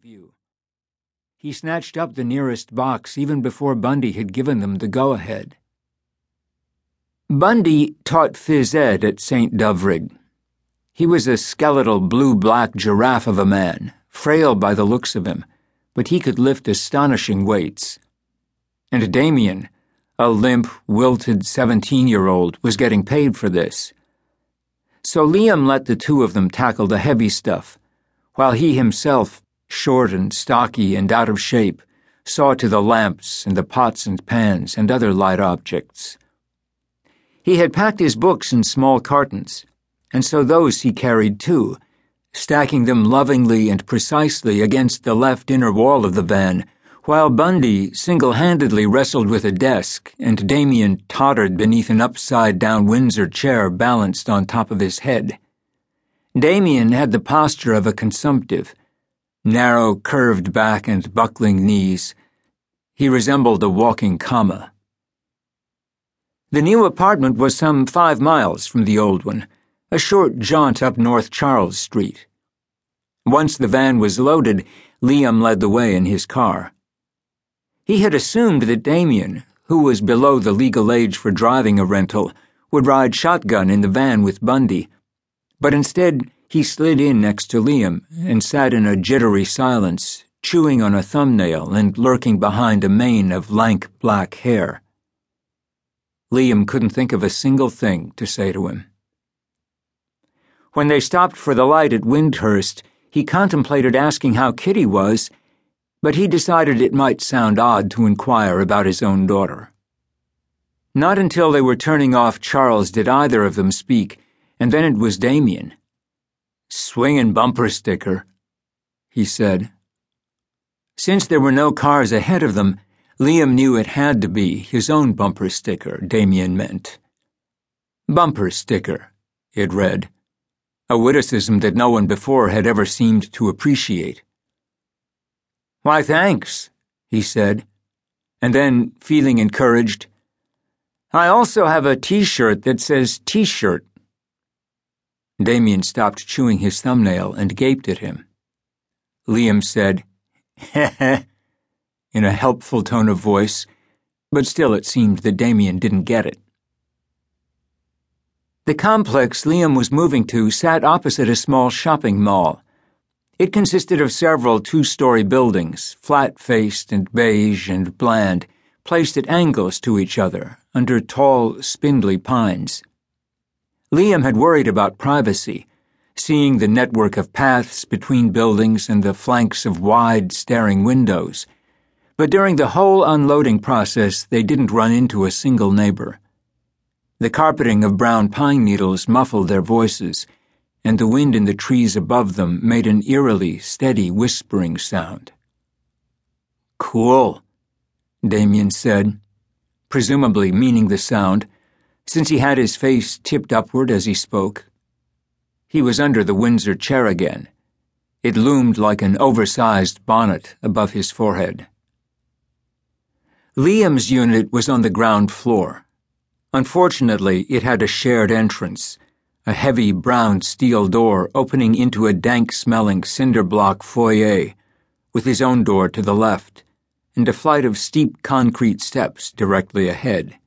view. He snatched up the nearest box even before Bundy had given them the go ahead. Bundy taught phys ed at St. Dovrig. He was a skeletal blue black giraffe of a man, frail by the looks of him, but he could lift astonishing weights. And Damien, a limp, wilted 17 year old, was getting paid for this. So Liam let the two of them tackle the heavy stuff, while he himself, short and stocky and out of shape, saw to the lamps and the pots and pans and other light objects. He had packed his books in small cartons, and so those he carried too, stacking them lovingly and precisely against the left inner wall of the van while Bundy single handedly wrestled with a desk and Damien tottered beneath an upside down Windsor chair balanced on top of his head. Damien had the posture of a consumptive, narrow, curved back and buckling knees. He resembled a walking comma. The new apartment was some five miles from the old one, a short jaunt up North Charles Street. Once the van was loaded, Liam led the way in his car. He had assumed that Damien, who was below the legal age for driving a rental, would ride shotgun in the van with Bundy, but instead he slid in next to Liam and sat in a jittery silence, chewing on a thumbnail and lurking behind a mane of lank black hair. Liam couldn't think of a single thing to say to him. When they stopped for the light at Wyndhurst, he contemplated asking how Kitty was but he decided it might sound odd to inquire about his own daughter. Not until they were turning off Charles did either of them speak, and then it was Damien. Swingin' bumper sticker, he said. Since there were no cars ahead of them, Liam knew it had to be his own bumper sticker, Damien meant. Bumper sticker, it read, a witticism that no one before had ever seemed to appreciate. Why, thanks, he said, and then, feeling encouraged, I also have a t shirt that says t shirt. Damien stopped chewing his thumbnail and gaped at him. Liam said, Heh heh, in a helpful tone of voice, but still it seemed that Damien didn't get it. The complex Liam was moving to sat opposite a small shopping mall. It consisted of several two story buildings, flat faced and beige and bland, placed at angles to each other, under tall, spindly pines. Liam had worried about privacy, seeing the network of paths between buildings and the flanks of wide, staring windows. But during the whole unloading process, they didn't run into a single neighbor. The carpeting of brown pine needles muffled their voices and the wind in the trees above them made an eerily steady whispering sound. Cool, Damien said, presumably meaning the sound, since he had his face tipped upward as he spoke. He was under the Windsor chair again. It loomed like an oversized bonnet above his forehead. Liam's unit was on the ground floor. Unfortunately, it had a shared entrance a heavy brown steel door opening into a dank smelling cinder block foyer, with his own door to the left, and a flight of steep concrete steps directly ahead.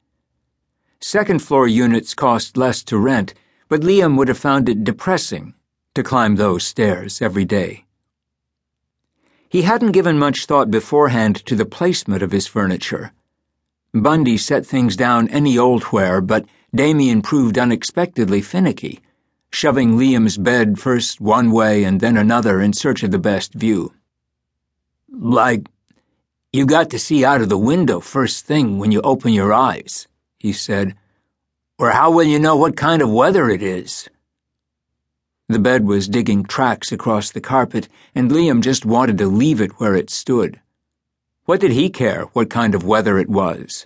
Second floor units cost less to rent, but Liam would have found it depressing to climb those stairs every day. He hadn't given much thought beforehand to the placement of his furniture. Bundy set things down any old where, but Damien proved unexpectedly finicky, shoving Liam's bed first one way and then another in search of the best view. Like, you got to see out of the window first thing when you open your eyes, he said. Or how will you know what kind of weather it is? The bed was digging tracks across the carpet, and Liam just wanted to leave it where it stood. What did he care what kind of weather it was?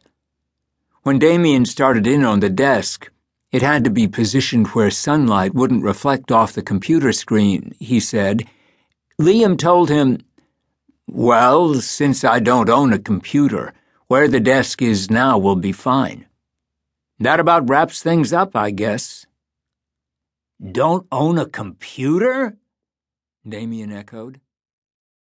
When Damien started in on the desk, it had to be positioned where sunlight wouldn't reflect off the computer screen, he said. Liam told him, Well, since I don't own a computer, where the desk is now will be fine. That about wraps things up, I guess. Don't own a computer? Damien echoed.